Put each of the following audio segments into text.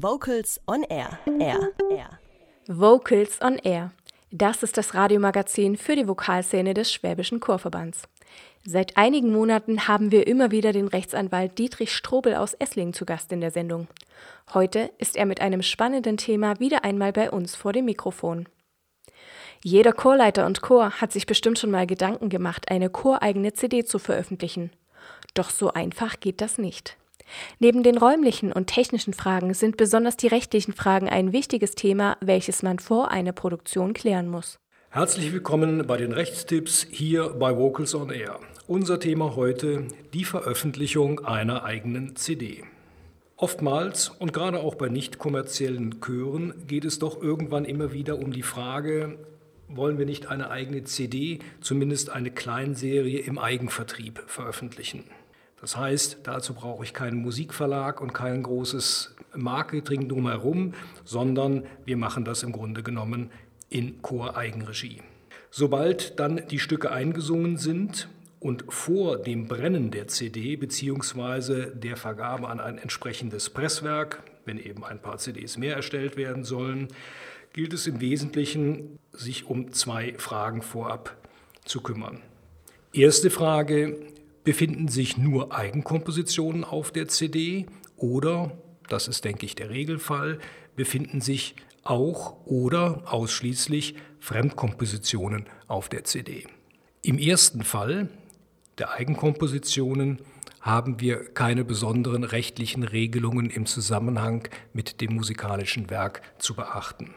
Vocals on Air. Air. Air. Vocals on Air. Das ist das Radiomagazin für die Vokalszene des Schwäbischen Chorverbands. Seit einigen Monaten haben wir immer wieder den Rechtsanwalt Dietrich Strobel aus Esslingen zu Gast in der Sendung. Heute ist er mit einem spannenden Thema wieder einmal bei uns vor dem Mikrofon. Jeder Chorleiter und Chor hat sich bestimmt schon mal Gedanken gemacht, eine choreigene CD zu veröffentlichen. Doch so einfach geht das nicht. Neben den räumlichen und technischen Fragen sind besonders die rechtlichen Fragen ein wichtiges Thema, welches man vor einer Produktion klären muss. Herzlich willkommen bei den Rechtstipps hier bei Vocals on Air. Unser Thema heute die Veröffentlichung einer eigenen CD. Oftmals und gerade auch bei nicht kommerziellen Chören geht es doch irgendwann immer wieder um die Frage, wollen wir nicht eine eigene CD, zumindest eine Kleinserie im Eigenvertrieb veröffentlichen. Das heißt, dazu brauche ich keinen Musikverlag und kein großes Marketing drumherum, sondern wir machen das im Grunde genommen in Choreigenregie. Sobald dann die Stücke eingesungen sind und vor dem Brennen der CD bzw. der Vergabe an ein entsprechendes Presswerk, wenn eben ein paar CDs mehr erstellt werden sollen, gilt es im Wesentlichen, sich um zwei Fragen vorab zu kümmern. Erste Frage, befinden sich nur Eigenkompositionen auf der CD oder, das ist denke ich der Regelfall, befinden sich auch oder ausschließlich Fremdkompositionen auf der CD. Im ersten Fall der Eigenkompositionen haben wir keine besonderen rechtlichen Regelungen im Zusammenhang mit dem musikalischen Werk zu beachten.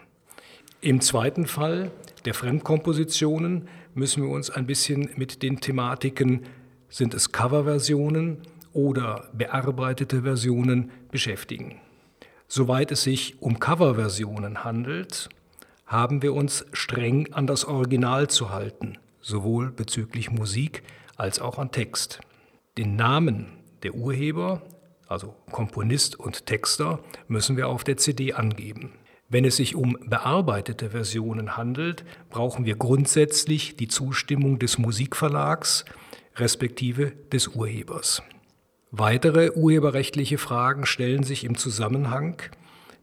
Im zweiten Fall der Fremdkompositionen müssen wir uns ein bisschen mit den Thematiken sind es Coverversionen oder bearbeitete Versionen beschäftigen. Soweit es sich um Coverversionen handelt, haben wir uns streng an das Original zu halten, sowohl bezüglich Musik als auch an Text. Den Namen der Urheber, also Komponist und Texter, müssen wir auf der CD angeben. Wenn es sich um bearbeitete Versionen handelt, brauchen wir grundsätzlich die Zustimmung des Musikverlags respektive des Urhebers. Weitere urheberrechtliche Fragen stellen sich im Zusammenhang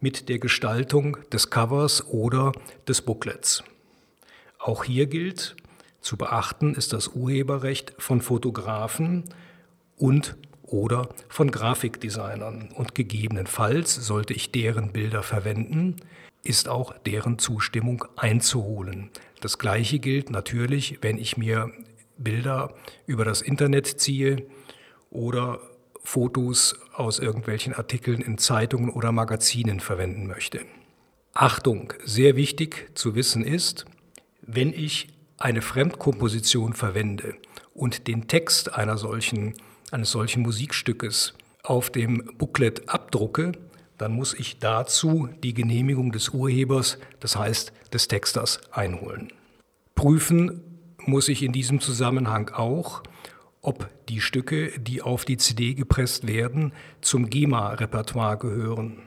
mit der Gestaltung des Covers oder des Booklets. Auch hier gilt, zu beachten ist das Urheberrecht von Fotografen und oder von Grafikdesignern und gegebenenfalls sollte ich deren Bilder verwenden, ist auch deren Zustimmung einzuholen. Das gleiche gilt natürlich, wenn ich mir Bilder über das Internet ziehe oder Fotos aus irgendwelchen Artikeln in Zeitungen oder Magazinen verwenden möchte. Achtung, sehr wichtig zu wissen ist, wenn ich eine Fremdkomposition verwende und den Text einer solchen, eines solchen Musikstückes auf dem Booklet abdrucke, dann muss ich dazu die Genehmigung des Urhebers, das heißt des Texters, einholen. Prüfen muss ich in diesem Zusammenhang auch, ob die Stücke, die auf die CD gepresst werden, zum GEMA-Repertoire gehören.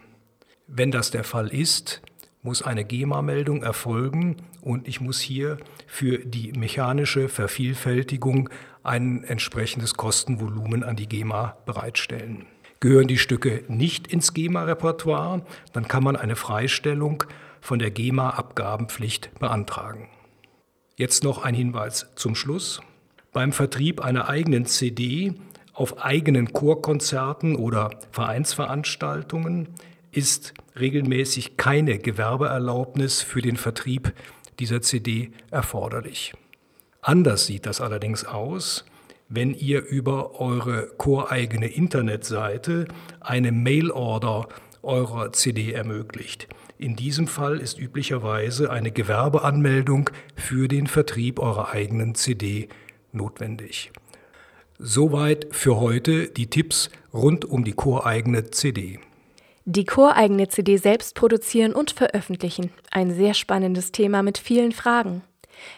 Wenn das der Fall ist, muss eine GEMA-Meldung erfolgen und ich muss hier für die mechanische Vervielfältigung ein entsprechendes Kostenvolumen an die GEMA bereitstellen. Gehören die Stücke nicht ins GEMA-Repertoire, dann kann man eine Freistellung von der GEMA-Abgabenpflicht beantragen. Jetzt noch ein Hinweis zum Schluss. Beim Vertrieb einer eigenen CD auf eigenen Chorkonzerten oder Vereinsveranstaltungen ist regelmäßig keine Gewerbeerlaubnis für den Vertrieb dieser CD erforderlich. Anders sieht das allerdings aus, wenn ihr über eure choreigene Internetseite eine Mailorder eurer CD ermöglicht. In diesem Fall ist üblicherweise eine Gewerbeanmeldung für den Vertrieb eurer eigenen CD notwendig. Soweit für heute die Tipps rund um die choreigene CD. Die choreigene CD selbst produzieren und veröffentlichen. Ein sehr spannendes Thema mit vielen Fragen.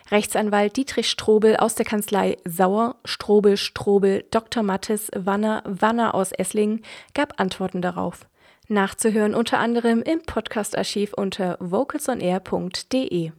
Rechtsanwalt Dietrich Strobel aus der Kanzlei Sauer, Strobel, Strobel, Dr. Mattes, Wanner, Wanner aus Esslingen gab Antworten darauf. Nachzuhören unter anderem im Podcastarchiv unter vocalsonair.de.